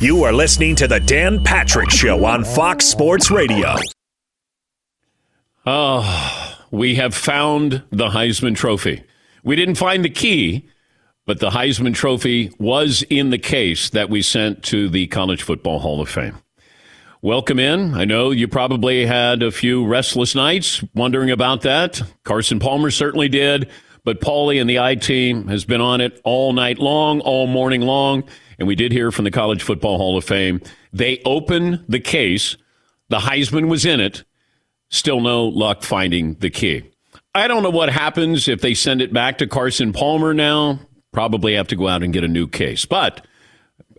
You are listening to the Dan Patrick Show on Fox Sports Radio. Oh, we have found the Heisman Trophy. We didn't find the key, but the Heisman Trophy was in the case that we sent to the College Football Hall of Fame. Welcome in. I know you probably had a few restless nights wondering about that. Carson Palmer certainly did, but Paulie and the I team has been on it all night long, all morning long, and we did hear from the College Football Hall of Fame. They opened the case. The Heisman was in it. Still no luck finding the key. I don't know what happens if they send it back to Carson Palmer now. Probably have to go out and get a new case. But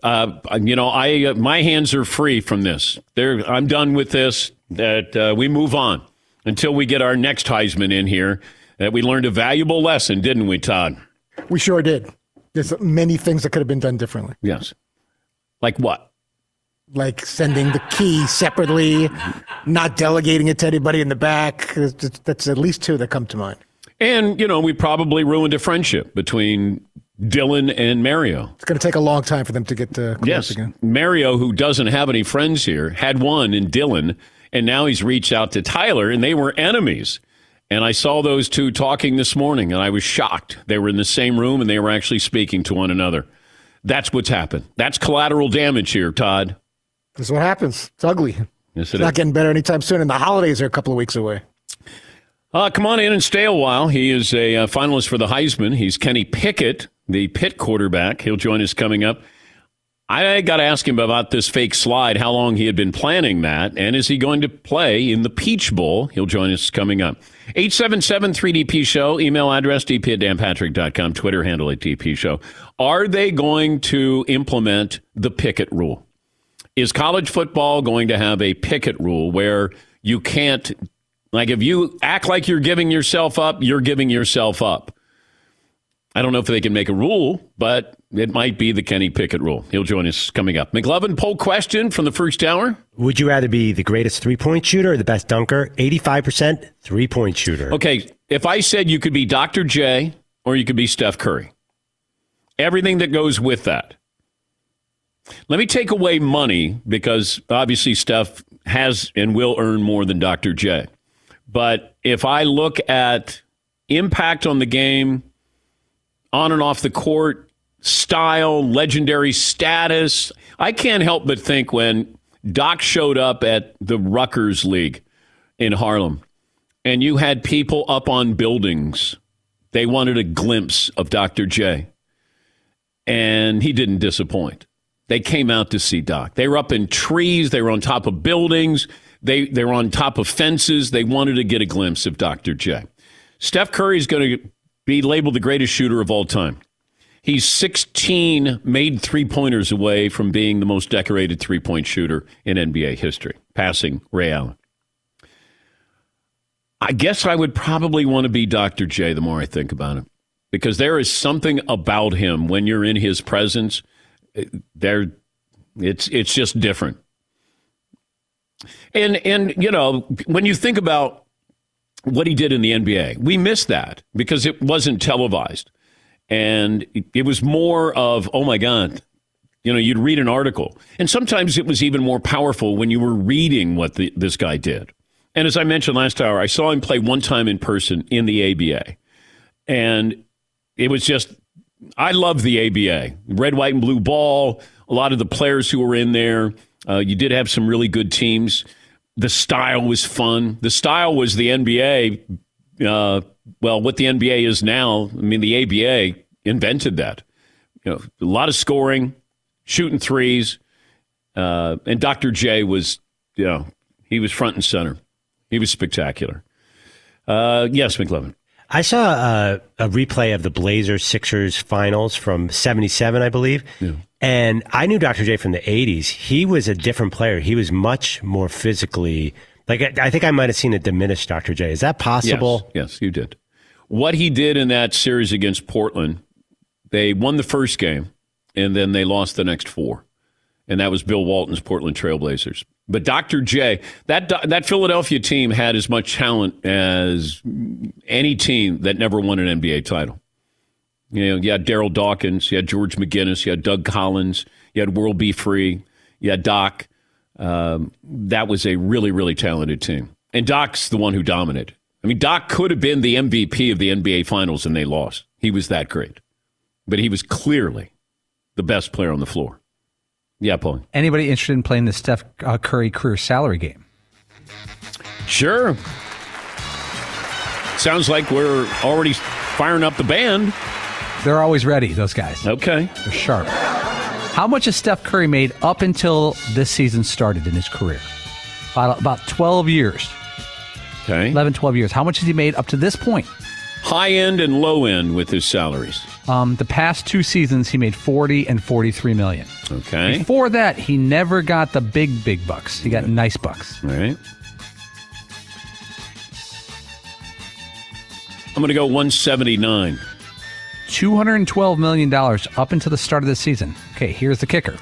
uh, you know, I uh, my hands are free from this. There, I'm done with this. That uh, we move on until we get our next Heisman in here. That we learned a valuable lesson, didn't we, Todd? We sure did. There's many things that could have been done differently. Yes. Like what? Like sending the key separately, not delegating it to anybody in the back. That's at least two that come to mind. And, you know, we probably ruined a friendship between Dylan and Mario. It's going to take a long time for them to get to close yes. again. Mario, who doesn't have any friends here, had one in Dylan, and now he's reached out to Tyler, and they were enemies. And I saw those two talking this morning, and I was shocked. They were in the same room, and they were actually speaking to one another. That's what's happened. That's collateral damage here, Todd. This is what happens. It's ugly. Yes, it it's is. not getting better anytime soon, and the holidays are a couple of weeks away. Uh, come on in and stay a while. He is a uh, finalist for the Heisman. He's Kenny Pickett, the Pitt quarterback. He'll join us coming up. I got to ask him about this fake slide, how long he had been planning that, and is he going to play in the Peach Bowl? He'll join us coming up. 877 3DP Show, email address dp at danpatrick.com, Twitter handle at DP Show. Are they going to implement the Pickett rule? Is college football going to have a Pickett rule where you can't, like, if you act like you're giving yourself up, you're giving yourself up? I don't know if they can make a rule, but it might be the Kenny Pickett rule. He'll join us coming up. McLovin poll question from the first hour. Would you rather be the greatest three point shooter or the best dunker? 85% three point shooter. Okay. If I said you could be Dr. J or you could be Steph Curry, everything that goes with that. Let me take away money because obviously Steph has and will earn more than Dr. J. But if I look at impact on the game, on and off the court, style, legendary status. I can't help but think when Doc showed up at the Rucker League in Harlem and you had people up on buildings, they wanted a glimpse of Dr. J. And he didn't disappoint. They came out to see Doc. They were up in trees, they were on top of buildings, they, they were on top of fences. They wanted to get a glimpse of Dr. J. Steph Curry is going to be labeled the greatest shooter of all time. He's 16 made three pointers away from being the most decorated three point shooter in NBA history, passing Ray Allen. I guess I would probably want to be Dr. J the more I think about it, because there is something about him when you're in his presence. There, it's it's just different. And and you know when you think about what he did in the NBA. We miss that because it wasn't televised. And it was more of, oh my God, you know, you'd read an article. And sometimes it was even more powerful when you were reading what the, this guy did. And as I mentioned last hour, I saw him play one time in person in the ABA. And it was just, I love the ABA. Red, white, and blue ball. A lot of the players who were in there. Uh, you did have some really good teams. The style was fun. The style was the NBA. Uh, well, what the NBA is now. I mean, the ABA invented that. You know, a lot of scoring, shooting threes, uh, and Dr. J was, you know, he was front and center. He was spectacular. Uh, yes, McLovin. I saw a, a, replay of the Blazers Sixers finals from 77, I believe. Yeah. And I knew Dr. J from the 80s. He was a different player. He was much more physically. Like, I, I think I might have seen it diminished Dr. J. Is that possible? Yes, yes, you did. What he did in that series against Portland, they won the first game, and then they lost the next four. And that was Bill Walton's Portland Trailblazers. But Dr. J, that that Philadelphia team had as much talent as any team that never won an NBA title. You know, you had Darryl Dawkins, you had George McGinnis, you had Doug Collins, You had World B. Free. You had Doc. Um, that was a really, really talented team. And Doc's the one who dominated. I mean, Doc could have been the MVP of the NBA Finals and they lost. He was that great. But he was clearly the best player on the floor. Yeah, Paul. Anybody interested in playing the Steph uh, Curry career salary game? Sure. Sounds like we're already firing up the band. They're always ready, those guys. Okay. They're sharp. How much has Steph Curry made up until this season started in his career? About, about 12 years. Okay. 11, 12 years. How much has he made up to this point? High end and low end with his salaries. Um, the past two seasons, he made 40 and 43 million. Okay. Before that, he never got the big, big bucks. He got nice bucks. All right. I'm going to go 179. $212 million up until the start of the season. Okay, here's the kicker.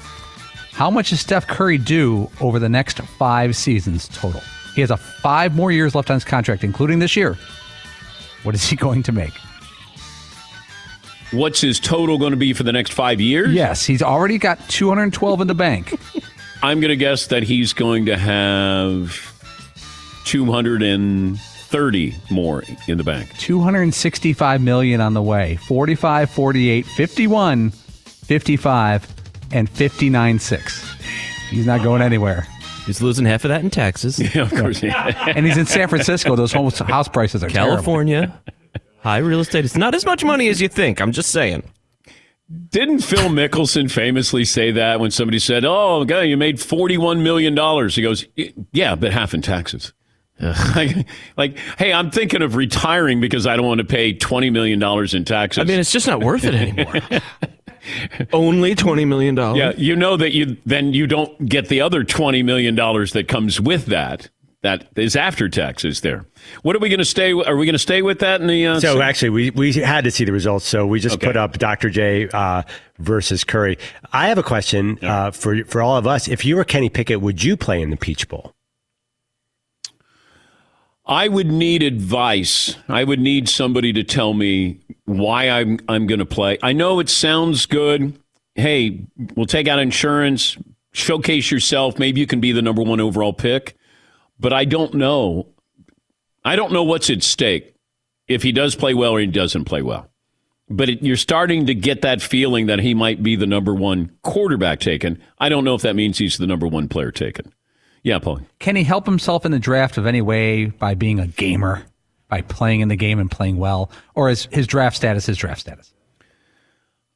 How much does Steph Curry do over the next five seasons total? He has a five more years left on his contract, including this year. What is he going to make? What's his total going to be for the next five years? Yes, he's already got 212 in the bank. I'm going to guess that he's going to have 230 more in the bank. 265 million on the way. 45, 48, 51, 55, and 59 6. He's not going anywhere. He's losing half of that in taxes. Yeah, of course. Yeah. And he's in San Francisco. Those homes, house prices are terrible. California, high real estate. It's not as much money as you think. I'm just saying. Didn't Phil Mickelson famously say that when somebody said, "Oh, guy, you made forty-one million dollars"? He goes, "Yeah, but half in taxes." like, like, hey, I'm thinking of retiring because I don't want to pay twenty million dollars in taxes. I mean, it's just not worth it anymore. Only twenty million dollars. yeah, you know that you then you don't get the other twenty million dollars that comes with that. That is after taxes. There. What are we going to stay? Are we going to stay with that in the? Uh, So actually, we, we had to see the results. So we just Okay. put up Dr. J uh, versus Curry. I have a question uh, for for all of us. If you were Kenny Pickett, would you play in the Peach Bowl? I would need advice. I would need somebody to tell me why I'm I'm going to play. I know it sounds good. Hey, we'll take out insurance, showcase yourself. Maybe you can be the number one overall pick. But I don't know. I don't know what's at stake if he does play well or he doesn't play well. But it, you're starting to get that feeling that he might be the number one quarterback taken. I don't know if that means he's the number one player taken. Yeah, Paul. Can he help himself in the draft of any way by being a gamer, by playing in the game and playing well? Or is his draft status his draft status?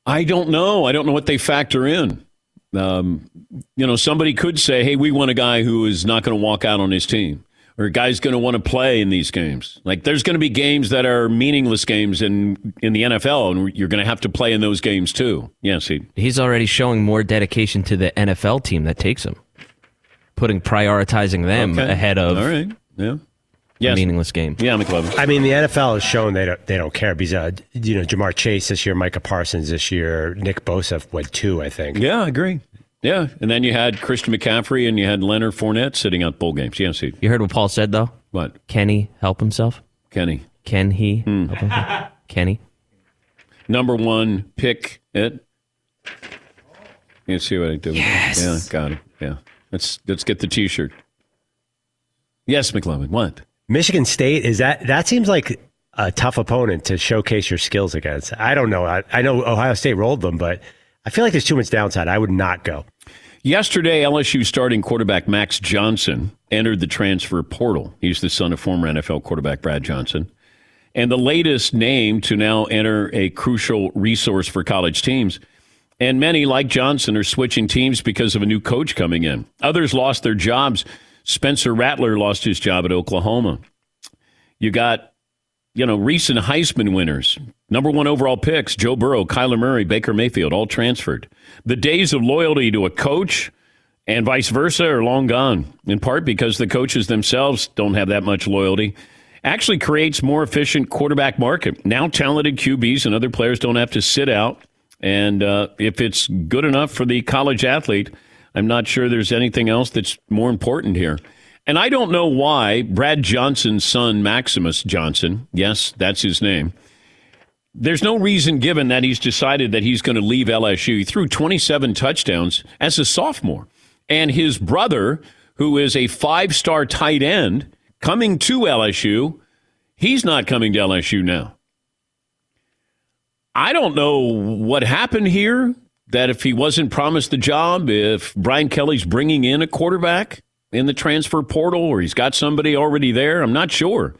I don't know. I don't know what they factor in. Um, you know, somebody could say, hey, we want a guy who is not going to walk out on his team, or a guy's going to want to play in these games. Like, there's going to be games that are meaningless games in, in the NFL, and you're going to have to play in those games too. Yes, he, He's already showing more dedication to the NFL team that takes him, putting prioritizing them Okay. ahead of All right. Yeah. a Yes. meaningless game. Yeah, McLovin. I mean, the NFL has shown they don't they don't care because uh, you know Ja'Marr Chase this year, Micah Parsons this year, Nick Bosa went two, I think. Yeah, I agree. Yeah. And then you had Christian McCaffrey and you had Leonard Fournette sitting out bowl games. Yes, he. You heard what Paul said though. What? Can he help himself? Kenny. Can he help himself? Can he? number one pick it. You see what I do? Yes. Yeah, got it. Yeah. Let's let's get the T-shirt. Yes, McLovin. What? Michigan State is that that seems like a tough opponent to showcase your skills against. I don't know. I, I know Ohio State rolled them, but I feel like there's too much downside. I would not go. Yesterday, LSU starting quarterback Max Johnson entered the transfer portal. He's the son of former NFL quarterback Brad Johnson. And the latest name to now enter a crucial resource for college teams. And many, like Johnson, are switching teams because of a new coach coming in. Others lost their jobs. Spencer Rattler lost his job at Oklahoma. You got, you know, recent Heisman winners, number one overall picks, Joe Burrow, Kyler Murray, Baker Mayfield, all transferred. The days of loyalty to a coach and vice versa are long gone, in part because the coaches themselves don't have that much loyalty. Actually creates more efficient quarterback market. Now talented QBs and other players don't have to sit out. And uh, if it's good enough for the college athlete, I'm not sure there's anything else that's more important here. And I don't know why Brad Johnson's son, Maximus Johnson, yes, that's his name, there's no reason given that he's decided that he's going to leave LSU. He threw 27 touchdowns as a sophomore. And his brother, who is a five star tight end, coming to LSU, he's not coming to LSU now. I don't know what happened here. That if he wasn't promised the job, if Brian Kelly's bringing in a quarterback in the transfer portal or he's got somebody already there, I'm not sure.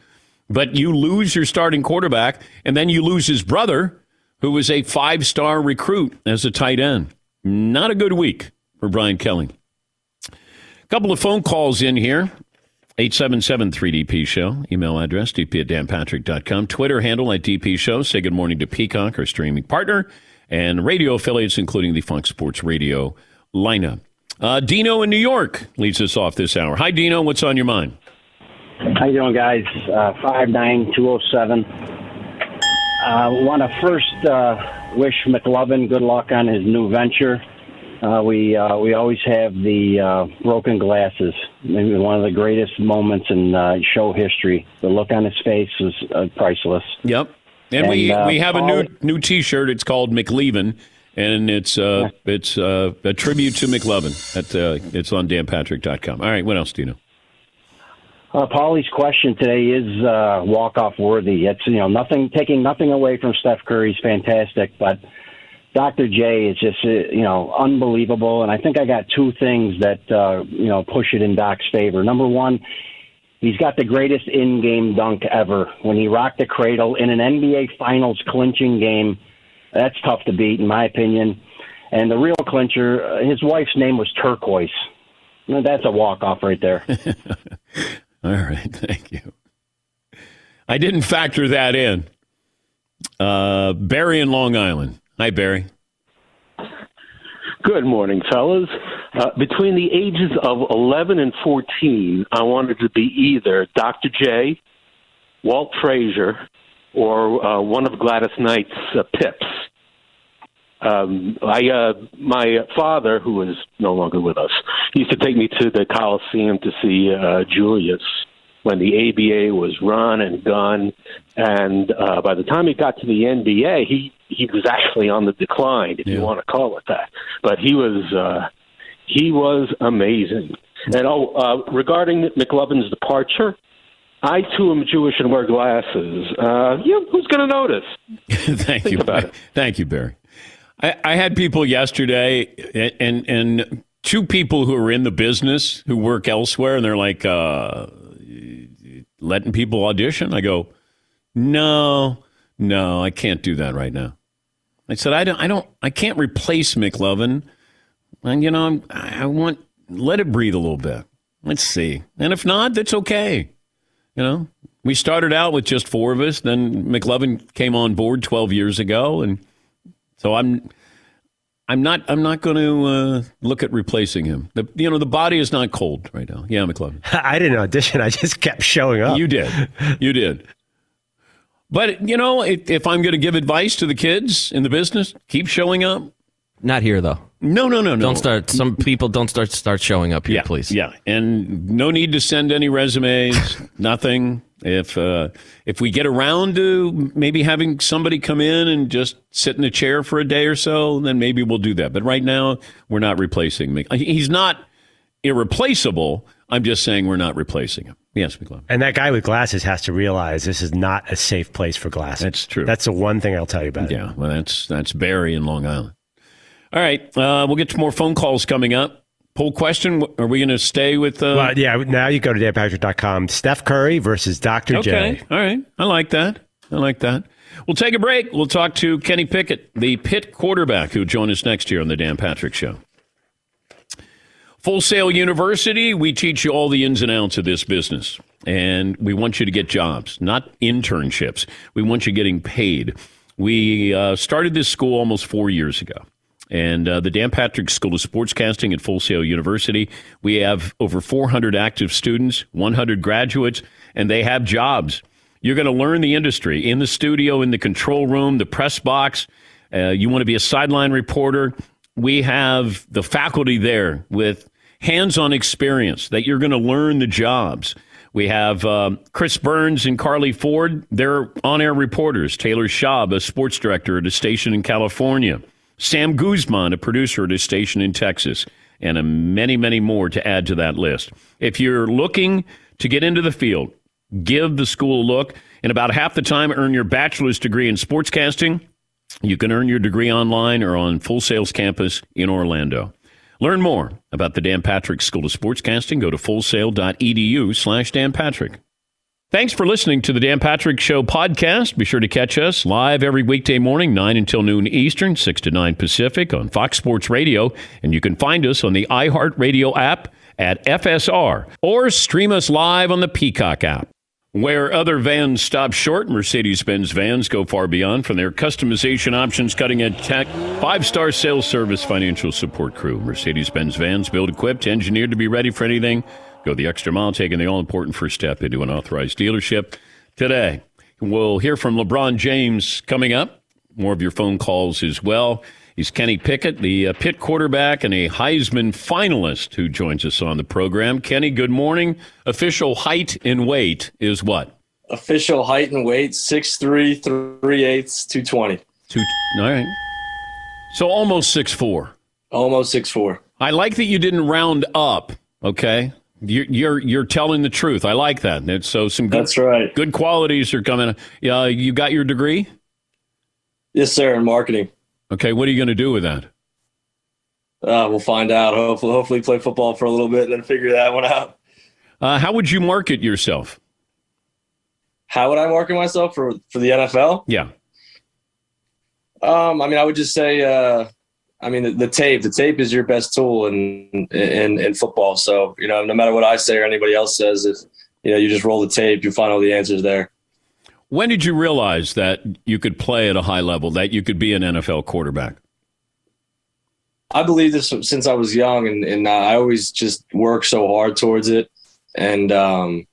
But you lose your starting quarterback, and then you lose his brother, who was a five star recruit as a tight end. Not a good week for Brian Kelly. A couple of phone calls in here. 877 3DP Show. Email address dp at danpatrick.com. Twitter handle at DP Show. Say good morning to Peacock, our streaming partner, and radio affiliates, including the Fox Sports Radio lineup. Uh, Dino in New York leads us off this hour. Hi, Dino. What's on your mind? How you doing, guys? Uh, five nine two zero seven. I uh, want to first uh, wish McLovin good luck on his new venture. Uh, we uh, we always have the uh, broken glasses. Maybe one of the greatest moments in uh, show history. The look on his face was uh, priceless. Yep. And, and we uh, we have a new new T-shirt. It's called McLeavin, and it's uh it's uh, a tribute to McLovin. At uh, it's on danpatrick.com. All right. What else do you know? Uh, Paulie's question today is uh, walk off worthy. It's you know nothing taking nothing away from Steph Curry's fantastic, but Dr. J is just uh, you know unbelievable. And I think I got two things that uh, you know push it in Doc's favor. Number one, he's got the greatest in-game dunk ever when he rocked the cradle in an NBA Finals clinching game. That's tough to beat, in my opinion. And the real clincher, uh, his wife's name was Turquoise. That's a walk-off right there. All right. Thank you. I didn't factor that in. Uh, Barry in Long Island. Hi, Barry. Good morning, fellas. Uh, between the ages of 11 and 14, I wanted to be either Dr. J, Walt Frazier, or uh, one of Gladys Knight's uh, pips. Um, I, uh, my father, who is no longer with us, used to take me to the Coliseum to see uh, Julius when the ABA was run and gun. And uh, by the time he got to the NBA, he he was actually on the decline, if you want to call it that. But he was uh, he was amazing. And oh, uh, regarding McLovin's departure, I too am Jewish and wear glasses. Uh, yeah, who's going to notice? Thank you. about it. Thank you, Barry. I, I had people yesterday, and and two people who are in the business who work elsewhere, and they're like, uh, letting people audition. I go, no, no, I can't do that right now. I said, I don't, I don't, I can't replace McLovin. And you know, I'm, I want let it breathe a little bit. Let's see, and if not, that's okay. You know, we started out with just four of us. Then McLovin came on board 12 years ago, and so I'm, I'm not, I'm not going to uh, look at replacing him. The, you know, the body is not cold right now. Yeah, McLovin. I didn't audition. I just kept showing up. You did, you did. But you know, if, if I'm going to give advice to the kids in the business, keep showing up. Not here though. No, no, no, no. Don't start. Some people don't start start showing up here, yeah, please. Yeah, and no need to send any resumes. nothing. If uh, if we get around to maybe having somebody come in and just sit in a chair for a day or so, then maybe we'll do that. But right now, we're not replacing Mc. He's not irreplaceable. I'm just saying we're not replacing him. Yes, McLeod. And that guy with glasses has to realize this is not a safe place for glasses. That's true. That's the one thing I'll tell you about it. Yeah, well, that's that's Barry in Long Island. All right, uh, we'll get to more phone calls coming up. Poll question: Are we going to stay with? Uh, Well, yeah, now you go to danpatrick.com. Steph Curry versus Dr. Okay. J. All right. I like that. I like that. We'll take a break. We'll talk to Kenny Pickett, the Pitt quarterback, who'll join us next year on the Dan Patrick Show. Full Sail University, we teach you all the ins and outs of this business. And we want you to get jobs, not internships. We want you getting paid. We uh, started this school almost four years ago. And uh, the Dan Patrick School of Sportscasting at Full Sail University, we have over 400 active students, 100 graduates, and they have jobs. You're going to learn the industry in the studio, in the control room, the press box. Uh, you want to be a sideline reporter. We have the faculty there with hands on experience that you're going to learn the jobs. We have uh, Chris Burns and Carly Ford. They're on air reporters. Taylor Schaub, a sports director at a station in California. Sam Guzman, a producer at a station in Texas. And a many, many more to add to that list. If you're looking to get into the field, give the school a look. In about half the time, earn your bachelor's degree in sportscasting. You can earn your degree online or on Full Sail's campus in Orlando. Learn more about the Dan Patrick School of Sportscasting. Go to fullsail.edu slash Dan Patrick. Thanks for listening to the Dan Patrick Show podcast. Be sure to catch us live every weekday morning, 9 until noon Eastern, 6 to 9 Pacific on Fox Sports Radio. And you can find us on the iHeartRadio app at FSR or stream us live on the Peacock app. Where other vans stop short, Mercedes Benz vans go far beyond from their customization options, cutting edge tech, five star sales service, financial support crew. Mercedes Benz vans built, equipped, engineered to be ready for anything. Go the extra mile, taking the all important first step into an authorized dealership today. We'll hear from LeBron James coming up. More of your phone calls as well. He's Kenny Pickett, the uh, Pitt quarterback and a Heisman finalist who joins us on the program. Kenny, good morning. Official height and weight is what? Official height and weight, 6'3", 3 eighths, 220. Two, all right. So almost six four. Almost 6'4". I like that you didn't round up, okay? You're, you're you're telling the truth. I like that. And so some good, That's right. good qualities are coming. Uh, you got your degree? Yes, sir, in marketing. Okay, what are you going to do with that? Uh, we'll find out. Hopefully, hopefully play football for a little bit and then figure that one out. Uh, how would you market yourself? How would I market myself for, for the NFL? Yeah. Um, I mean, I would just say, uh, I mean, the, the tape. The tape is your best tool in, in in football. So you know, no matter what I say or anybody else says, if you know, you just roll the tape, you find all the answers there. When did you realize that you could play at a high level, that you could be an NFL quarterback? I believe this since I was young, and, and I always just worked so hard towards it. And um,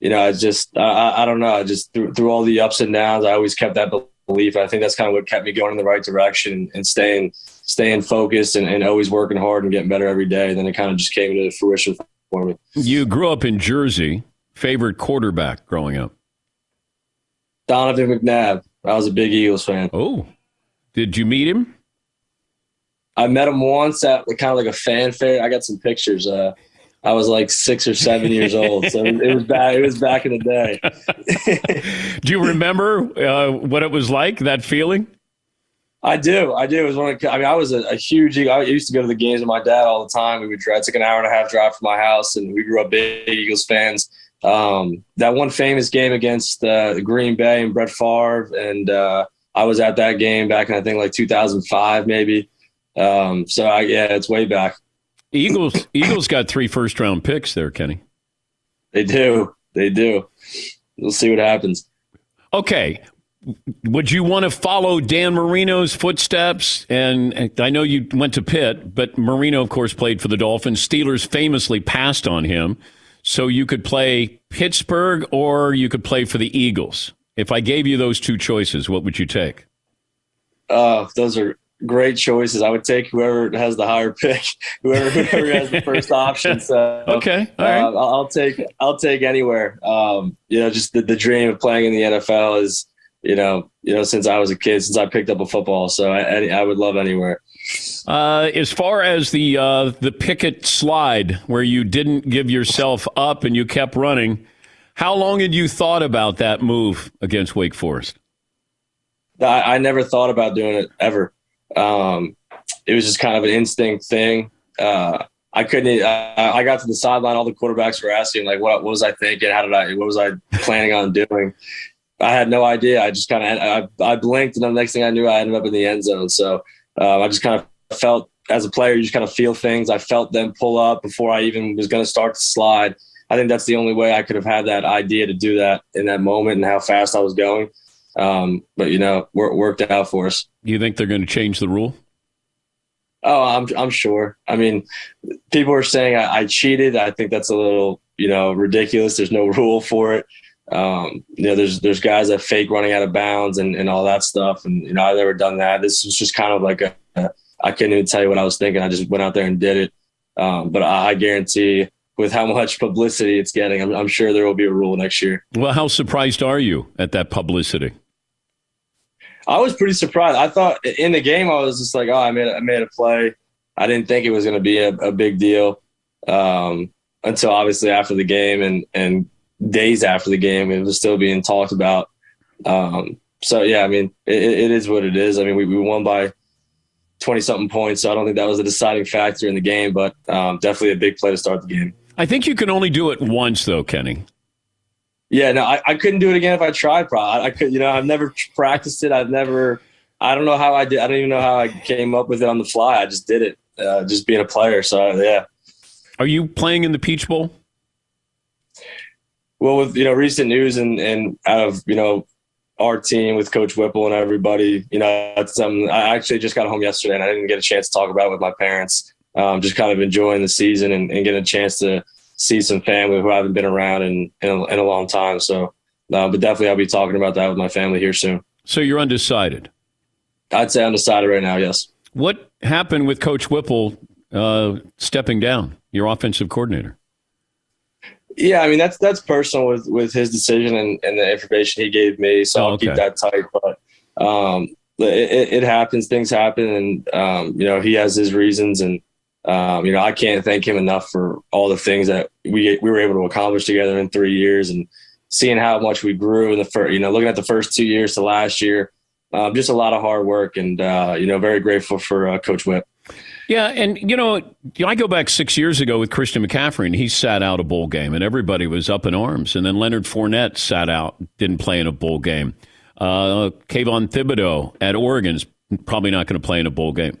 you know, I just I, I don't know, I just through, through all the ups and downs, I always kept that belief. I think that's kind of what kept me going in the right direction and staying staying focused and, and always working hard and getting better every day. And then it kind of just came to fruition for me. You grew up in Jersey. Favorite quarterback growing up? Donovan McNabb. I was a big Eagles fan. Oh, did you meet him? I met him once at kind of like a fanfare. I got some pictures. Uh, I was like six or seven years old, so it was back. It was back in the day. Do you remember uh, what it was like? That feeling? I do. I do. It was one. Of, I mean, I was a, a huge. I used to go to the games with my dad all the time. We would drive. It took an hour and a half drive from my house, and we grew up big Eagles fans. Um, that one famous game against uh, Green Bay and Brett Favre, and uh, I was at that game back in I think like 2005 maybe. Um, so I, yeah, it's way back. Eagles Eagles got three first round picks there, Kenny. They do. They do. We'll see what happens. Okay. Would you want to follow Dan Marino's footsteps? And I know you went to Pitt, but Marino, of course, played for the Dolphins. Steelers famously passed on him. So you could play Pittsburgh or you could play for the Eagles. If I gave you those two choices, what would you take? Uh, those are great choices. I would take whoever has the higher pick, whoever whoever has the first option. So okay, all right. uh, I'll take I'll take anywhere. Um, you know, just the, the dream of playing in the NFL is you know you know since I was a kid, since I picked up a football. So I I would love anywhere. Uh, as far as the uh, the Pickett slide, where you didn't give yourself up and you kept running, how long had you thought about that move against Wake Forest? I, I never thought about doing it ever. Um, it was just kind of an instinct thing. Uh, I couldn't. I, I got to the sideline. All the quarterbacks were asking, like, what, what was I thinking? How did I? What was I planning on doing? I had no idea. I just kind of I, I blinked, and the next thing I knew, I ended up in the end zone. So um, I just kind of felt as a player, you just kind of feel things. I felt them pull up before I even was going to start to slide. I think that's the only way I could have had that idea to do that in that moment and how fast I was going. Um, but you know, it worked out for us. You think they're going to change the rule? Oh, I'm I'm sure. I mean, people are saying I, I, cheated. I think that's a little you know ridiculous. There's no rule for it. Um, you know, there's there's guys that fake running out of bounds and, and all that stuff. And you know, I've never done that. This was just kind of like a, a I couldn't even tell you what I was thinking. I just went out there and did it. Um, but I, I guarantee with how much publicity it's getting, I'm, I'm sure there will be a rule next year. Well, how surprised are you at that publicity? I was pretty surprised. I thought in the game, I was just like, oh, I made I made a play. I didn't think it was going to be a, a, big deal um, until obviously after the game and and days after the game, it was still being talked about. Um, so yeah, I mean, it, it is what it is. I mean, we, we won by twenty something points, so I don't think that was a deciding factor in the game, but um, definitely a big play to start the game. I think you can only do it once, though, Kenny. Yeah, no, I, I couldn't do it again if I tried. Probably, I could. You know, I've never practiced it. I've never. I don't know how I did. I don't even know how I came up with it on the fly. I just did it, uh, just being a player. So yeah. Are you playing in the Peach Bowl? Well, with you know recent news and and out of you know our team with Coach Whipple and everybody, you know, that's something I actually just got home yesterday and I didn't get a chance to talk about it with my parents. Um, just kind of enjoying the season and, and getting a chance to see some family who I haven't been around in in a, in a long time. So, uh, but definitely I'll be talking about that with my family here soon. So you're undecided. I'd say undecided right now. Yes. What happened with Coach Whipple uh, stepping down, your offensive coordinator? Yeah, I mean that's that's personal with with his decision and, and the information he gave me. So Oh, I'll okay. keep that tight. But um, it, it- happens. Things happen, and um, you know he has his reasons, and um, you know I can't thank him enough for all the things that we we were able to accomplish together in three years, and seeing how much we grew in the first. You know, looking at the first two years to last year, um, just a lot of hard work, and uh, you know very grateful for uh, Coach Whip. Yeah, and you know, I go back six years ago with Christian McCaffrey, and he sat out a bowl game, and everybody was up in arms. And then Leonard Fournette sat out, didn't play in a bowl game. Uh, Kayvon Thibodeaux at Oregon's probably not going to play in a bowl game.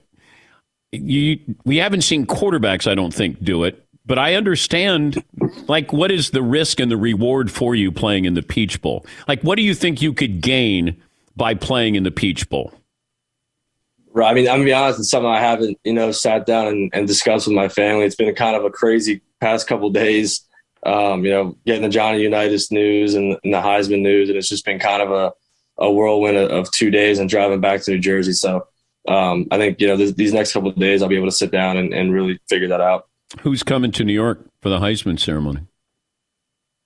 You, we haven't seen quarterbacks, I don't think, do it. But I understand, like, what is the risk and the reward for you playing in the Peach Bowl? Like, what do you think you could gain by playing in the Peach Bowl? I mean, I'm gonna be honest. It's something I haven't, you know, sat down and, and discussed with my family. It's been kind of a crazy past couple days. Um, you know, getting the Johnny Unitas news and, and the Heisman news, and it's just been kind of a, a whirlwind of, two days and driving back to New Jersey. So um, I think you know this, these next couple of days I'll be able to sit down and, and really figure that out. Who's coming to New York for the Heisman ceremony?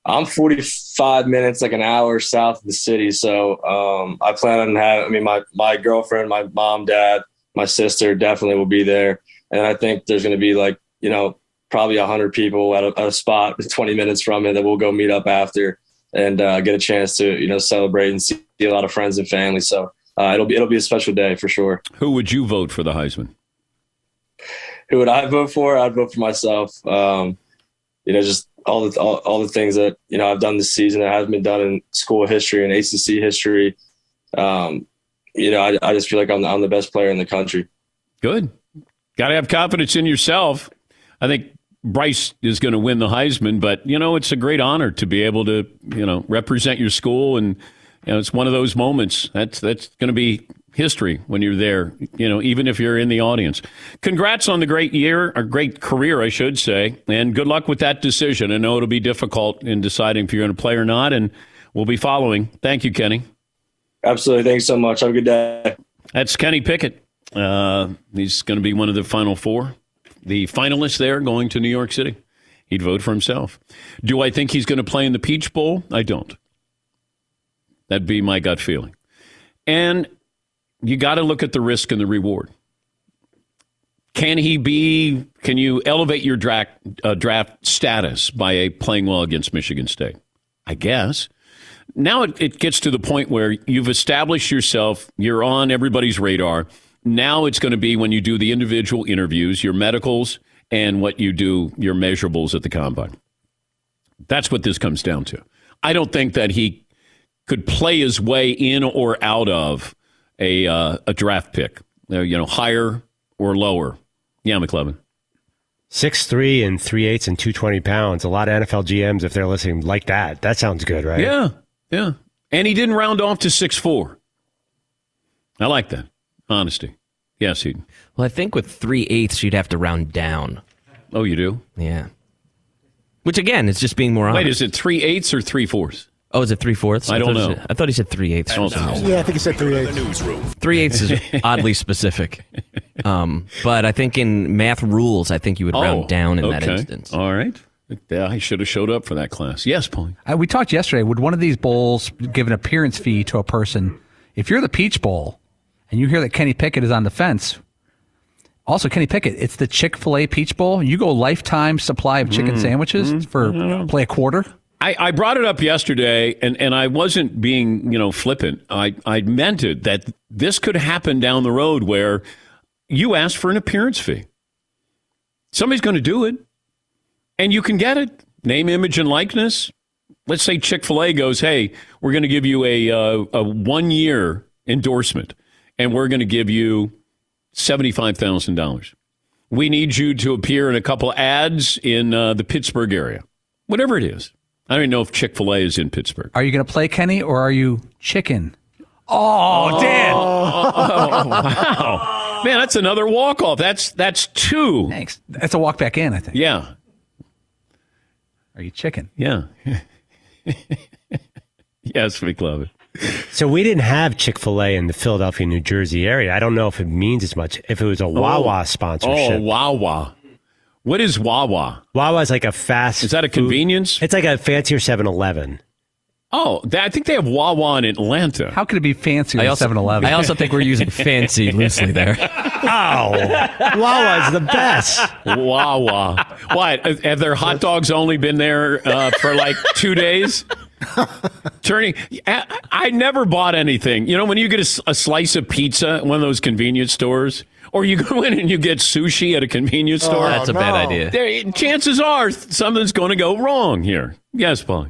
I'm 45 minutes, like an hour south of the city. So um, I plan on having, I mean, my, my girlfriend, my mom, dad, my sister definitely will be there. And I think there's going to be like, you know, probably 100 people at a, at a spot 20 minutes from it that we'll go meet up after and uh, get a chance to, you know, celebrate and see a lot of friends and family. So uh, it'll be, it'll be a special day for sure. Who would you vote for the Heisman? Who would I vote for? I'd vote for myself. Um, you know, just all the all, all the things that you know I've done this season that hasn't been done in school history and ACC history. Um, you know, I, I just feel like I'm the, I'm the best player in the country. Good. Got to have confidence in yourself. I think Bryce is going to win the Heisman, but you know it's a great honor to be able to you know represent your school, and you know it's one of those moments that's that's going to be history when you're there. You know, even if you're in the audience. Congrats on the great year, or great career, I should say, and good luck with that decision. I know it'll be difficult in deciding if you're going to play or not, and we'll be following. Thank you, Kenny. Absolutely. Thanks so much. Have a good day. That's Kenny Pickett. Uh, he's going to be one of the final four, the finalists there going to New York City. He'd vote for himself. Do I think he's going to play in the Peach Bowl? I don't. That'd be my gut feeling. And you got to look at the risk and the reward. Can he be? Can you elevate your draft uh, draft status by a playing well against Michigan State? I guess. Now it, it gets to the point where you've established yourself. You're on everybody's radar. Now it's going to be when you do the individual interviews, your medicals, and what you do, your measurables at the combine. That's what this comes down to. I don't think that he could play his way in or out of a uh, a draft pick. Uh, you know, higher or lower. Yeah, McLovin. Six three and three eighths and two twenty pounds. A lot of NFL GMs, if they're listening, like that. That sounds good, right? Yeah, yeah. And he didn't round off to six four. I like that honesty. Yes, he. Well, I think with three eighths, you'd have to round down. Oh, you do? Yeah. Which again, is just being more honest. Wait, is it three eighths or three fourths? Oh, is it three fourths? I don't thought he know. said- I thought he said three eighths. for some reason. Yeah, I think he said three eighths. Newsroom. Three eighths is oddly specific. Um, but I think in math rules, I think you would round down in that Oh, instance. All right. Yeah, I should have showed up for that class. Yes, Paul. Uh, we talked yesterday. Would one of these bowls give an appearance fee to a person? If you're the Peach Bowl and you hear that Kenny Pickett is on the fence, also Kenny Pickett, it's the Chick Fil A Peach Bowl. You go lifetime supply of chicken sandwiches for play a quarter. I, I brought it up yesterday, and, and I wasn't being you know flippant. I, I meant it that this could happen down the road where you ask for an appearance fee. Somebody's going to do it, and you can get it. Name, image, and likeness. Let's say Chick Fil A goes, "Hey, we're going to give you a uh, a one year endorsement, and we're going to give you seventy five thousand dollars. We need you to appear in a couple ads in uh, the Pittsburgh area, whatever it is." I don't even know if Chick Fil A is in Pittsburgh. Are you going to play Kenny or are you chicken? Oh, oh Dan! Oh, oh, wow, man, that's another walk off. That's that's two. Thanks. That's a walk back in, I think. Yeah, Are you chicken? yeah. yes, we love it. So we didn't have Chick Fil A in the Philadelphia, New Jersey area. I don't know if it means as much if it was a oh. Wawa sponsorship, Oh, sponsorship. Wawa. What is Wawa? Wawa is like a fast. Is that a food- convenience? It's like a fancier 7-Eleven. Oh, that, I think they have Wawa in Atlanta. How could it be fancier I than also, 7 Eleven? I also think we're using fancy loosely there. Oh, Wawa is the best. Wawa. What? Have their hot dogs only been there uh, for like two days? Turning, I, I never bought anything. You know, when you get a slice of pizza at one of those convenience stores, or you go in and you get sushi at a convenience store, That's a bad idea. there, chances are something's going to go wrong here. Yes, Paul.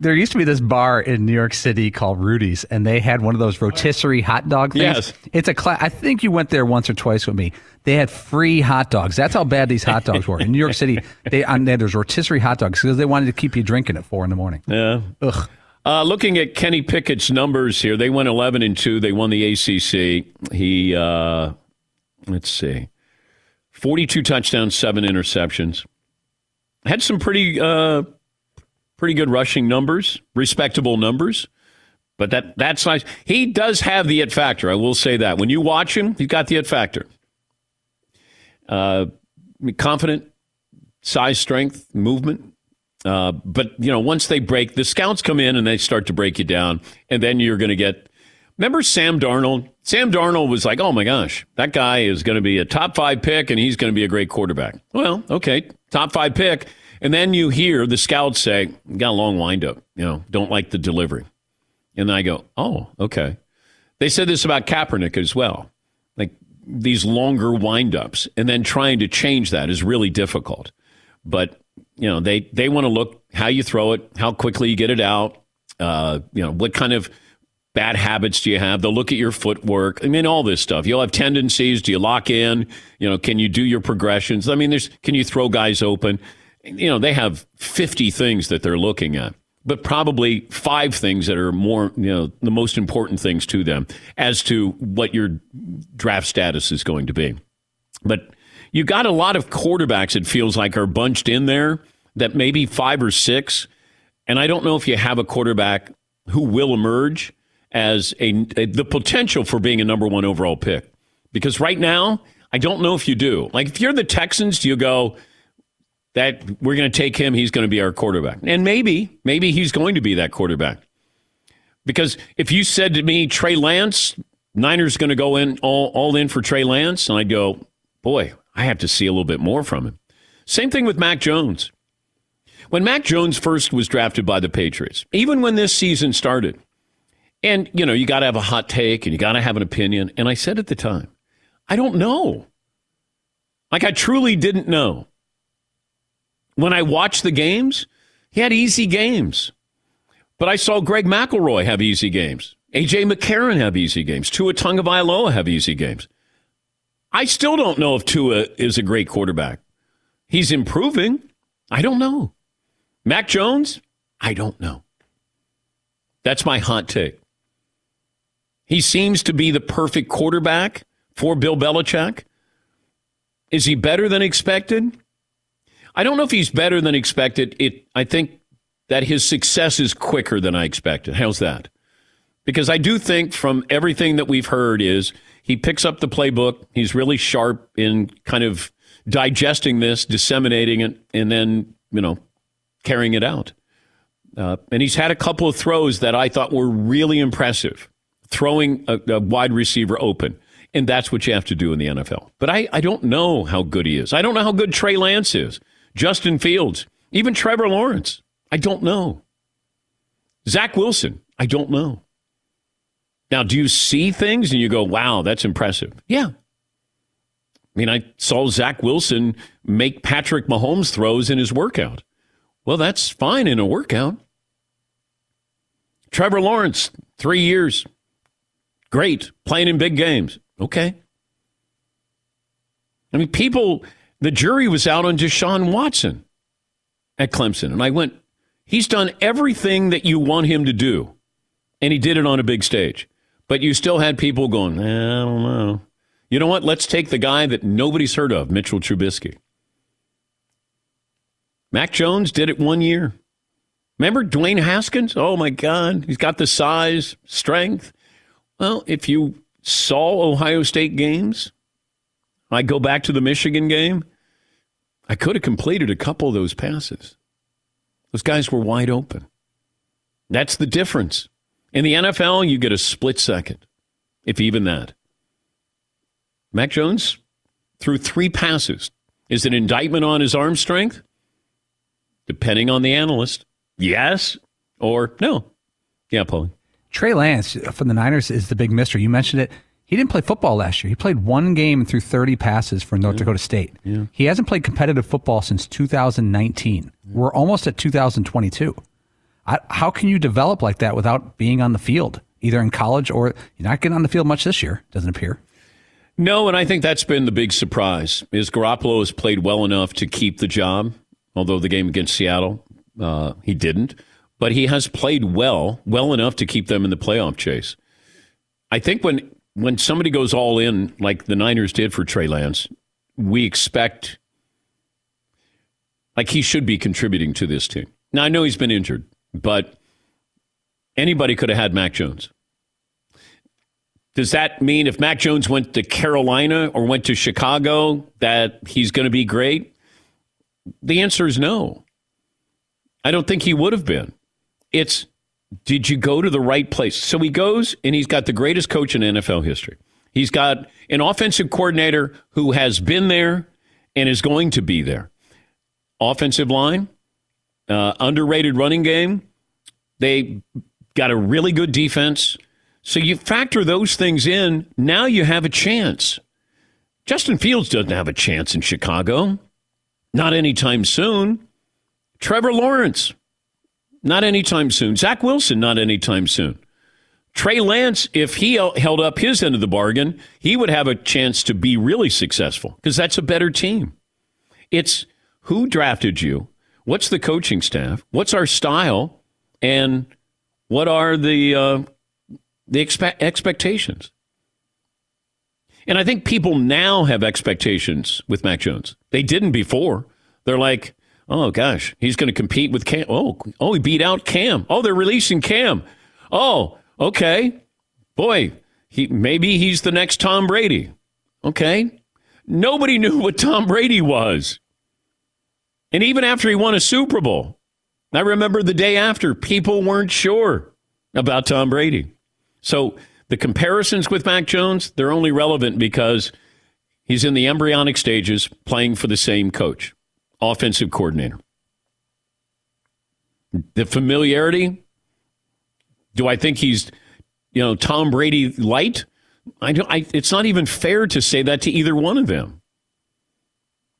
there used to be this bar in New York City called Rudy's, and they had one of those rotisserie hot dog things. Yes. It's a class. I think you went there once or twice with me. They had free hot dogs. That's how bad these hot dogs were. In New York City, they on there, there's rotisserie hot dogs because they wanted to keep you drinking at four in the morning. Yeah. Ugh. Uh, looking at Kenny Pickett's numbers here, they went 11 and 2. They won the ACC. He, uh, let's see, 42 touchdowns, seven interceptions. Had some pretty, uh, pretty good rushing numbers, respectable numbers. But that that's nice. He does have the it factor. I will say that. When you watch him, he's got the it factor. Uh, confident, size, strength, movement. Uh, but you know, once they break, the scouts come in and they start to break you down, and then you're going to get. Remember Sam Darnold? Sam Darnold was like, "Oh my gosh, that guy is going to be a top five pick, and he's going to be a great quarterback." Well, okay, top five pick, and then you hear the scouts say, "Got a long windup, you know, don't like the delivery," and I go, "Oh, okay." They said this about Kaepernick as well, like these longer windups, and then trying to change that is really difficult. But you know they they want to look how you throw it, how quickly you get it out. Uh, you know what kind of bad habits do you have? They'll look at your footwork. I mean, all this stuff. You'll have tendencies. Do you lock in? You know, can you do your progressions? I mean, there's can you throw guys open? You know, they have 50 things that they're looking at, but probably five things that are more, you know, the most important things to them as to what your draft status is going to be. But you got a lot of quarterbacks, it feels like, are bunched in there that maybe five or six. And I don't know if you have a quarterback who will emerge as a, a the potential for being a number one overall pick. Because right now, I don't know if you do. Like if you're the Texans, do you go that we're going to take him, he's going to be our quarterback. And maybe, maybe he's going to be that quarterback. Because if you said to me, Trey Lance, Niners going to go in all, all in for Trey Lance, and I'd go, boy, I have to see a little bit more from him. Same thing with Mac Jones. When Mac Jones first was drafted by the Patriots, even when this season started, and you know, you got to have a hot take and you got to have an opinion. And I said at the time, I don't know. Like I truly didn't know. When I watched the games, he had easy games. But I saw Greg McElroy have easy games. AJ McCarron have easy games. Tua Tagovailoa have easy games. I still don't know if Tua is a great quarterback. He's improving. I don't know. Mac Jones? I don't know. That's my hot take. He seems to be the perfect quarterback for Bill Belichick. Is he better than expected? I don't know if he's better than expected. It I think that his success is quicker than I expected. How's that? Because I do think from everything that we've heard is he picks up the playbook. He's really sharp in kind of digesting this, disseminating it, and then you know, carrying it out. Uh, and he's had a couple of throws that I thought were really impressive, throwing a, a, wide receiver open. And that's what you have to do in the NFL. But I, I don't know how good he is. I don't know how good Trey Lance is, Justin Fields, even Trevor Lawrence. I don't know. Zach Wilson, I don't know. Now, do you see things and you go, wow, that's impressive? Yeah. I mean, I saw Zach Wilson make Patrick Mahomes throws in his workout. Well, that's fine in a workout. Trevor Lawrence, three years. Great. Playing in big games. Okay. I mean, people, the jury was out on Deshaun Watson at Clemson. And I went, he's done everything that you want him to do. And he did it on a big stage. But you still had people going, eh, I don't know. You know what? Let's take the guy that nobody's heard of, Mitchell Trubisky. Mac Jones did it one year. Remember Dwayne Haskins? Oh my God, he's got the size, strength. Well, if you saw Ohio State games, I go back to the Michigan game. I could have completed a couple of those passes. Those guys were wide open. That's the difference. In the NFL, you get a split second, if even that. Mac Jones threw three passes. Is it indictment on his arm strength? depending on the analyst. Yes or no. Yeah, Paul. Trey Lance from the Niners is the big mystery. You mentioned it. He didn't play football last year. He played one game and threw 30 passes for North yeah. Dakota State. Yeah. He hasn't played competitive football since 2019. Yeah. We're almost at 2022. I, how can you develop like that without being on the field, either in college or you're not getting on the field much this year, doesn't appear? No, and I think that's been the big surprise is Garoppolo has played well enough to keep the job although the game against Seattle, uh, he didn't. But he has played well, well enough to keep them in the playoff chase. I think when when somebody goes all in, like the Niners did for Trey Lance, we expect like he should be contributing to this team. Now I know he's been injured, but anybody could have had Mac Jones. Does that mean if Mac Jones went to Carolina or went to Chicago that he's going to be great? The answer is no. I don't think he would have been. It's did you go to the right place? So he goes and he's got the greatest coach in NFL history. He's got an offensive coordinator who has been there and is going to be there. Offensive line, uh, underrated running game. They got a really good defense. So you factor those things in, now you have a chance. Justin Fields doesn't have a chance in Chicago. Not anytime soon. Trevor Lawrence, not anytime soon. Zach Wilson, not anytime soon. Trey Lance, if he held up his end of the bargain, he would have a chance to be really successful because that's a better team. It's who drafted you, what's the coaching staff, what's our style, and what are the uh, the expe- expectations. And I think people now have expectations with Mac Jones. They didn't before. They're like, oh gosh, he's going to compete with Cam. Oh, oh, he beat out Cam. Oh, they're releasing Cam. Oh, okay. Boy, he maybe he's the next Tom Brady. Okay. Nobody knew what Tom Brady was. And even after he won a Super Bowl, I remember the day after, people weren't sure about Tom Brady. So the comparisons with Mac Jones, they're only relevant because he's in the embryonic stages playing for the same coach, offensive coordinator. The familiarity, do I think he's, you know, Tom Brady light? I don't, I, it's not even fair to say that to either one of them.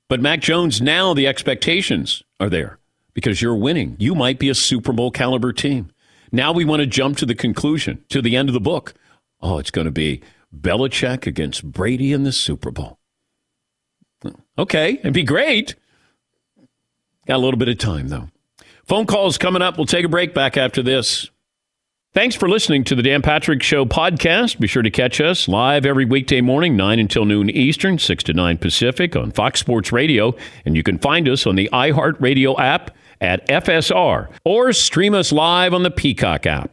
But Mac Jones, now the expectations are there because you're winning. You might be a Super Bowl caliber team. Now we want to jump to the conclusion, to the end of the book. Oh, it's going to be Belichick against Brady in the Super Bowl. Okay, it'd be great. Got a little bit of time, though. Phone calls coming up. We'll take a break back after this. Thanks for listening to the Dan Patrick Show podcast. Be sure to catch us live every weekday morning, 9 until noon Eastern, 6 to 9 Pacific on Fox Sports Radio. And you can find us on the iHeartRadio app at FSR or stream us live on the Peacock app.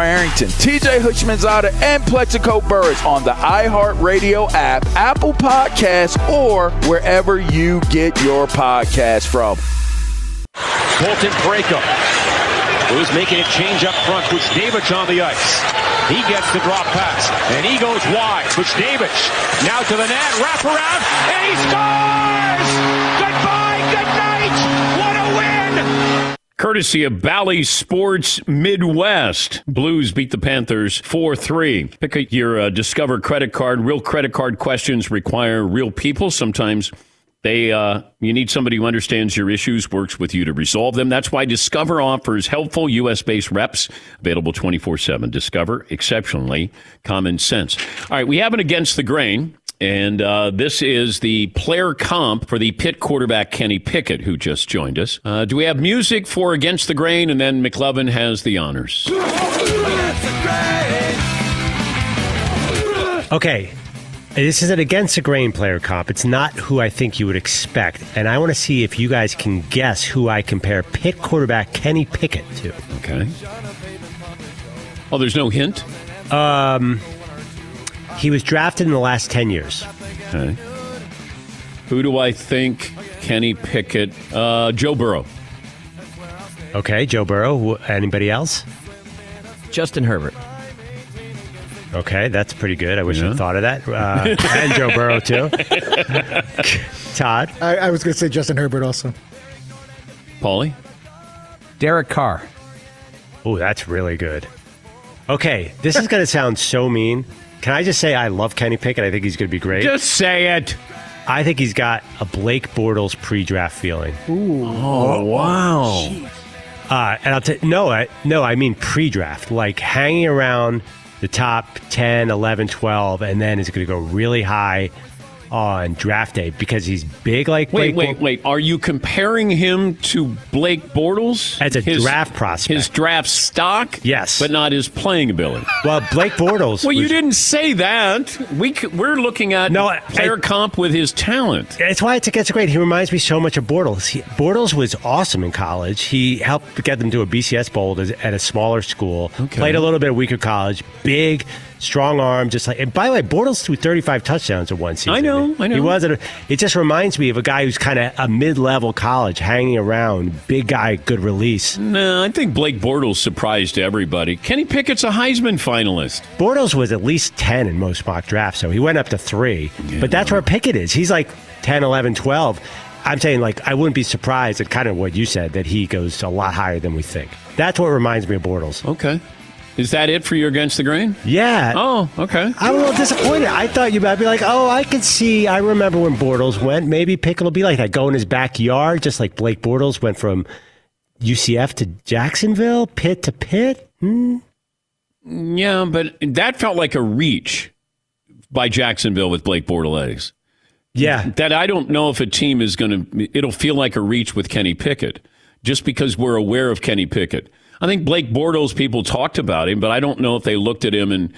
Arrington, TJ Houshmandzadeh, and Plaxico Burress on the iHeartRadio app, Apple Podcasts, or wherever you get your podcast from. Colton Parayko, who's making a change up front, Davidge on the ice. He gets the drop pass, and he goes wide. Davidge now to the net, wrap around, and he scores! Courtesy of Bally Sports Midwest. Blues beat the Panthers 4 3. Pick up your uh, Discover credit card. Real credit card questions require real people. Sometimes they, uh, you need somebody who understands your issues, works with you to resolve them. That's why Discover offers helpful U.S. based reps available 24 7. Discover exceptionally common sense. All right, we have an against the grain. And uh, this is the player comp for the Pitt quarterback Kenny Pickett, who just joined us. Uh, do we have music for Against the Grain? And then McLovin has the honors. Okay. This is an against the grain player comp. It's not who I think you would expect. And I want to see if you guys can guess who I compare Pitt quarterback Kenny Pickett to. Okay. Oh, there's no hint? Um, he was drafted in the last 10 years. Okay. Who do I think Kenny Pickett? Uh, Joe Burrow. Okay, Joe Burrow. Anybody else? Justin Herbert. Okay, that's pretty good. I wish Yeah. I'd thought of that. Uh, and Joe Burrow, too. Todd. I, I was going to say Justin Herbert also. Paulie? Derek Carr. Oh, that's really good. Okay, this is going to sound so mean. Can I just say I love Kenny Pickett? I think he's going to be great. Just say it. I think he's got a Blake Bortles pre-draft feeling. Ooh. Oh, wow. Uh, and I'll tell no, I, no, I mean pre-draft, like hanging around the top 10, 11, 12, and then is going to go really high on draft day because he's big like Wait, Blake wait, Bor- wait. Are you comparing him to Blake Bortles? As a His- draft prospect. His draft stock? Yes. But not his playing ability. Well, Blake Bortles. Well, you didn't say that. We, we're looking at No, player I- comp with his talent. That's why it's against great. He reminds me so much of Bortles. He, Bortles was awesome in college. He helped get them to a BCS bowl at at a smaller school. Okay. Played a little bit of weaker college. Big, strong arm. Just like. And by the way, Bortles threw 35 touchdowns in one season. I know, I know. He wasn't. It just reminds me of a guy who's kind of a mid-level college, hanging around. Big guy, good release. No, I think Blake Bortles surprised everybody. Kenny Pickett's a Heisman finalist. Bortles was at least 10 in most mock drafts, so he went up to three. But that's where Pickett is. He's like 10, 11, 12. I'm saying, like, I wouldn't be surprised at kind of what you said, that he goes a lot higher than we think. That's what reminds me of Bortles. Okay. Is that it for your against the grain? Yeah. Oh, okay. I'm a little disappointed. I thought you might be like, oh, I could see. I remember when Bortles went. Maybe Pickett will be like that. Go in his backyard, just like Blake Bortles went from UCF to Jacksonville, Pitt to Pitt. Hmm. Yeah, but that felt like a reach by Jacksonville with Blake Bortles. Yeah. That I don't know if a team is going to, it'll feel like a reach with Kenny Pickett just because we're aware of Kenny Pickett. I think Blake Bortles people talked about him, but I don't know if they looked at him and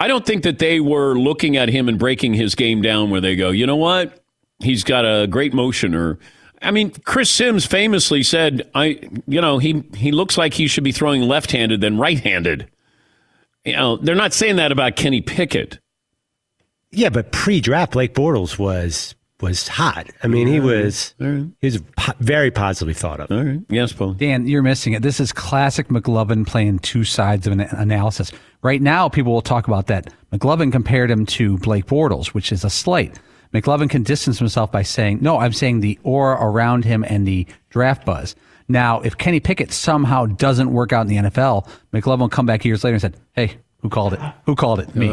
I don't think that they were looking at him and breaking his game down where they go, you know what? He's got a great motion or I mean, Chris Sims famously said, I you know, he he looks like he should be throwing left-handed than right-handed. You know, they're not saying that about Kenny Pickett. Yeah, but pre-draft, Blake Bortles was was hot. I mean, he was he was po- very positively thought of. All right. Yes, Paul. Dan, you're missing it. This is classic McLovin playing two sides of an analysis. Right now, people will talk about that. McLovin compared him to Blake Bortles, which is a slight. McLovin can distance himself by saying, no, I'm saying the aura around him and the draft buzz. Now, if Kenny Pickett somehow doesn't work out in the NFL, McLovin will come back years later and said, hey, Who called it? Who called it? Me.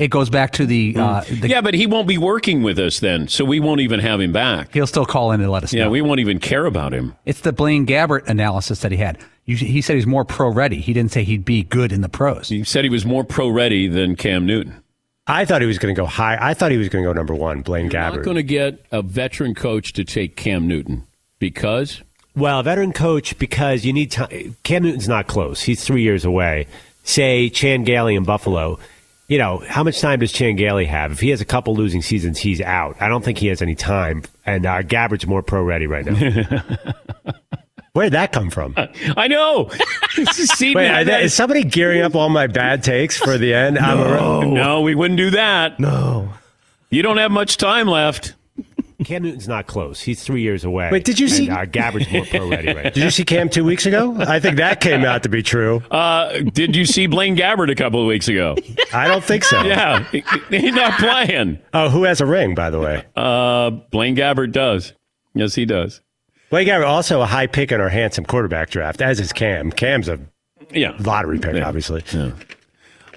it goes back to the, uh, the. yeah, but he won't be working with us then, so we won't even have him back. He'll still call in and let us Yeah, know. Yeah, we won't even care about him. It's the Blaine Gabbert analysis that he had. You, he said he's more pro ready. He didn't say he'd be good in the pros. He said he was more pro ready than Cam Newton. I thought he was going to go high. I thought he was going to go number one, Blaine Not Gabbert. going to get a veteran coach to take Cam Newton because Well, veteran coach because you need time. Cam Newton's not close. He's three years away. Say Chan Gailey in Buffalo. You know how much time does Chan Gailey have? If he has a couple losing seasons, he's out. I don't think he has any time. And uh, Gabbert's more pro ready right now. Where'd that come from? I know. See, Wait, now are that- is somebody gearing up all my bad takes for the end? No, no, we wouldn't do that. No. You don't have much time left. Cam Newton's not close. He's three years away. Wait, did you and, see- Uh, Gabbert's more pro ready right now. Did you see Cam two weeks ago? I think that came out to be true. Uh, did you see Blaine Gabbert a couple of weeks ago? I don't think so. Yeah, he- he's not playing. Oh, who has a ring, by the way? Uh, Blaine Gabbert does. Yes, he does. Blake Gabbert also a high pick in our handsome quarterback draft, as is Cam. Cam's a Yeah. lottery pick, obviously. Uh,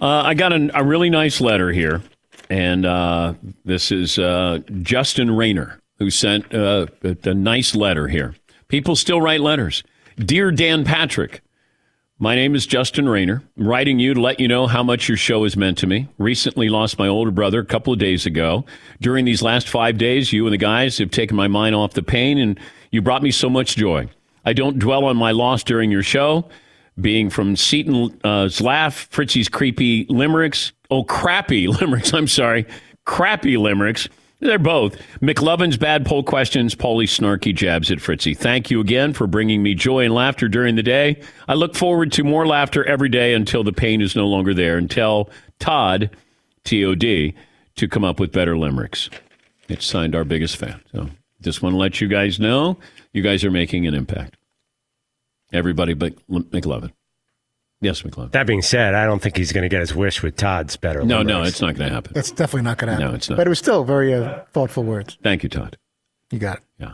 I got an, a really nice letter here, and uh, this is uh, Justin Rayner who sent uh, a, a nice letter here. People still write letters. Dear Dan Patrick, my name is Justin Rayner. I'm writing you to let you know how much your show has meant to me. Recently lost my older brother a couple of days ago. During these last five days, you and the guys have taken my mind off the pain, and you brought me so much joy. I don't dwell on my loss during your show being from Seton's laugh, Fritzy's creepy limericks. Oh, crappy limericks. I'm sorry. Crappy limericks. They're both. McLovin's bad poll questions, Paulie's snarky jabs at Fritzy. Thank you again for bringing me joy and laughter during the day. I look forward to more laughter every day until the pain is no longer there and tell Todd, T O D, to come up with better limericks. It's signed our biggest fan. So just want to let you guys know you guys are making an impact. Everybody but McLovin. Yes, McLovin. That being said, I don't think he's going to get his wish with Todd's better. No, no, it's not going to happen. That's definitely not going to happen. No, it's not. But it was still very uh, thoughtful words. Thank you, Todd. You got it. Yeah.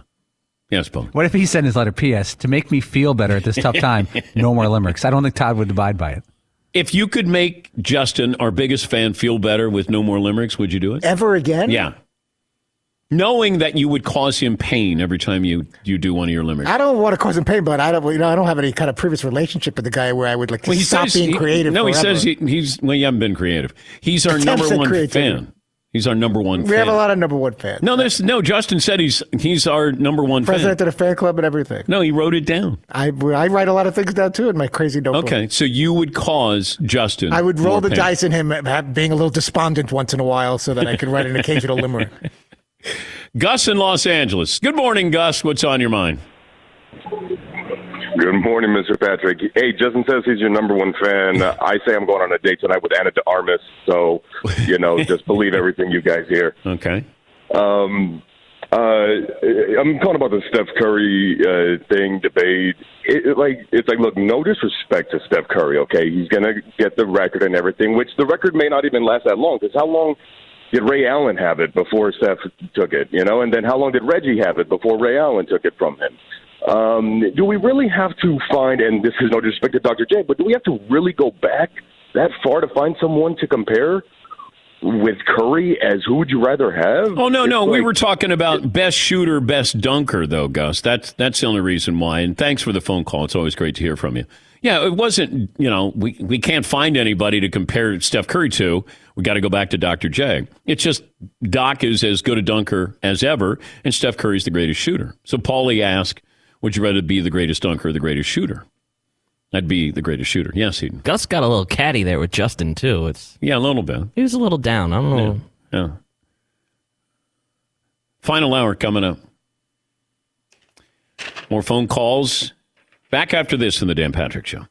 Yes, Paul. What if he sent his letter P.S. to make me feel better at this tough time? no more limericks. I don't think Todd would abide by it. If you could make Justin, our biggest fan, feel better with no more limericks, would you do it? Ever again? Yeah. Knowing that you would cause him pain every time you, you do one of your limericks. I don't want to cause him pain, but I don't. You know, I don't have any kind of previous relationship with the guy where I would like Well, stop being he- creative. no, he says he, he's well. You haven't been creative. He's our number one creativity. fan. He's our number one. we fan. have a lot of number one fans. No, there's no. Justin said he's he's our number one President fan. of the fan club and everything. No, he wrote it down. I, I write a lot of things down too in my crazy notebook. Okay, so you would cause Justin. I would roll the pain. dice in him uh, being a little despondent once in a while so that I could write an occasional limerick. Gus in Los Angeles. Good morning, Gus. What's on your mind? Good morning, Mr. Patrick. Hey, Justin says he's your number one fan. Uh, I say I'm going on a date tonight with Ana de Armas, so you know, just believe everything you guys hear. Okay. Um, uh, I'm calling about the Steph Curry uh, thing debate. It, it, like it's like, look, no disrespect to Steph Curry. Okay, he's gonna get the record and everything, which the record may not even last that long. Because how long did Ray Allen have it before Steph took it? You know, and then how long did Reggie have it before Ray Allen took it from him? Um, do we really have to find? And this is no disrespect to Dr. J, but do we have to really go back that far to find someone to compare? With Curry, as who would you rather have? Oh no, no, It's we were talking about best shooter, best dunker, though, Gus. That's that's the only reason why. And thanks for the phone call. It's always great to hear from you. Yeah, it wasn't. You know, we we can't find anybody to compare Steph Curry to. We got to go back to Dr. J. It's just Doc is as good a dunker as ever, and Steph Curry's the greatest shooter. So Paulie asked, "Would you rather be the greatest dunker or the greatest shooter?" I'd be the greatest shooter. Yes, Eden. Gus got a little catty there with Justin too. It's Yeah, a little bit. he was a little down. I don't know. Yeah. Final hour coming up. More phone calls. Back after this in the Dan Patrick Show.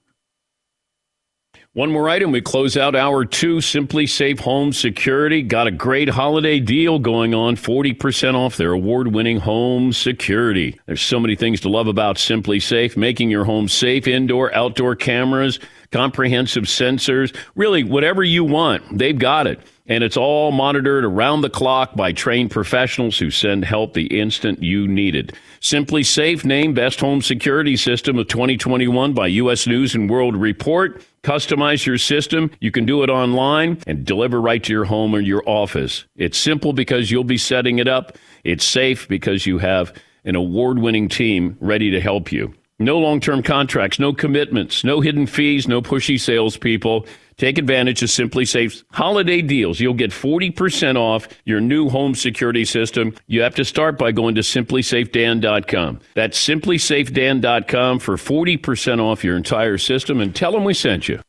One more item. We close out hour two. SimpliSafe Home Security got a great holiday deal going on 40% off their award winning home security. There's so many things to love about SimpliSafe, making your home safe, indoor, outdoor cameras, comprehensive sensors, really whatever you want. They've got it. And it's all monitored around the clock by trained professionals who send help the instant you need it. SimpliSafe named Best Home Security System of 2021 by U.S. News and World Report. Customize your system. You can do it online and deliver right to your home or your office. It's simple because you'll be setting it up. It's safe because you have an award winning team ready to help you. No long term contracts, no commitments, no hidden fees, no pushy salespeople. Take advantage of SimpliSafe's holiday deals. You'll get 40% off your new home security system. You have to start by going to simplysafedan.com. That's simplysafedan.com for 40% off your entire system and tell them we sent you.